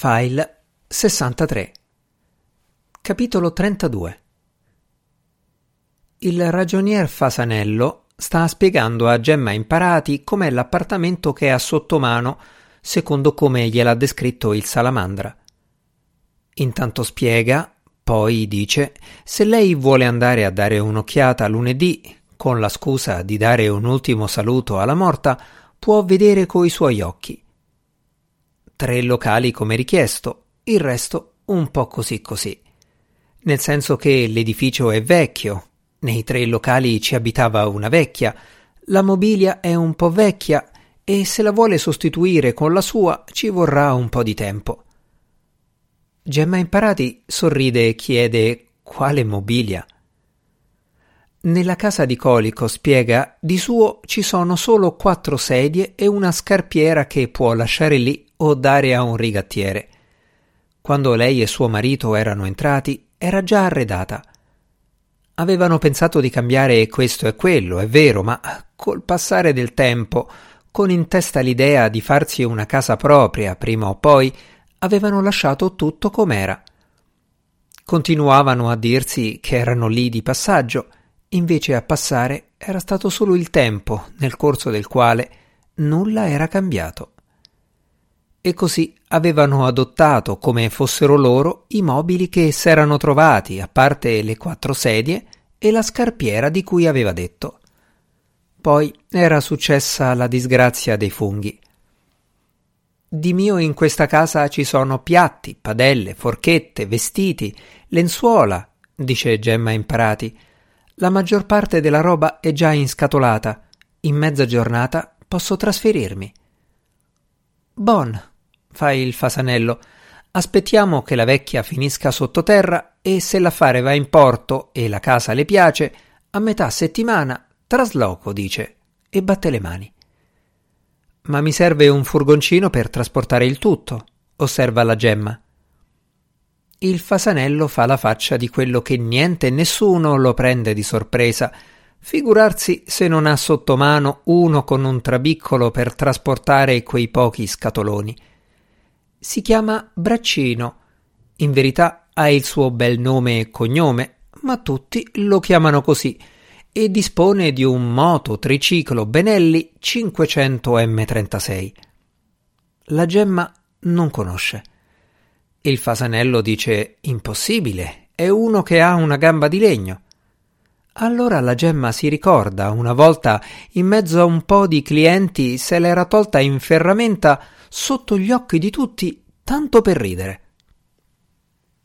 File 63 Capitolo 32 Il ragionier Fasanello sta spiegando a Gemma Imparati com'è l'appartamento che ha sotto mano, secondo come gliel'ha descritto il salamandra. Intanto spiega, poi dice, se lei vuole andare a dare un'occhiata lunedì, con la scusa di dare un ultimo saluto alla morta, può vedere coi suoi occhi tre locali come richiesto, il resto un po' così così. Nel senso che l'edificio è vecchio, nei tre locali ci abitava una vecchia, la mobilia è un po' vecchia e se la vuole sostituire con la sua ci vorrà un po' di tempo. Gemma Imparati sorride e chiede quale mobilia. Nella casa di Colico, spiega, di suo ci sono solo quattro sedie e una scarpiera che può lasciare lì o dare a un rigattiere. Quando lei e suo marito erano entrati, era già arredata. Avevano pensato di cambiare questo e quello, è vero, ma col passare del tempo, con in testa l'idea di farsi una casa propria prima o poi, avevano lasciato tutto com'era. Continuavano a dirsi che erano lì di passaggio, invece a passare era stato solo il tempo nel corso del quale nulla era cambiato e così avevano adottato come fossero loro i mobili che s'erano trovati, a parte le quattro sedie e la scarpiera di cui aveva detto. Poi era successa la disgrazia dei funghi. Di mio in questa casa ci sono piatti, padelle, forchette, vestiti, lenzuola, dice Gemma Imparati. La maggior parte della roba è già inscatolata. In mezza giornata posso trasferirmi. Bon, fa il fasanello. Aspettiamo che la vecchia finisca sottoterra e se l'affare va in porto e la casa le piace, a metà settimana trasloco, dice, e batte le mani. Ma mi serve un furgoncino per trasportare il tutto, osserva la gemma. Il fasanello fa la faccia di quello che niente e nessuno lo prende di sorpresa. Figurarsi se non ha sotto mano uno con un trabiccolo per trasportare quei pochi scatoloni si chiama Braccino. In verità ha il suo bel nome e cognome, ma tutti lo chiamano così e dispone di un moto triciclo Benelli 500 M36. La gemma non conosce. Il fasanello dice impossibile, è uno che ha una gamba di legno. Allora la gemma si ricorda una volta in mezzo a un po' di clienti se l'era tolta in ferramenta sotto gli occhi di tutti, tanto per ridere.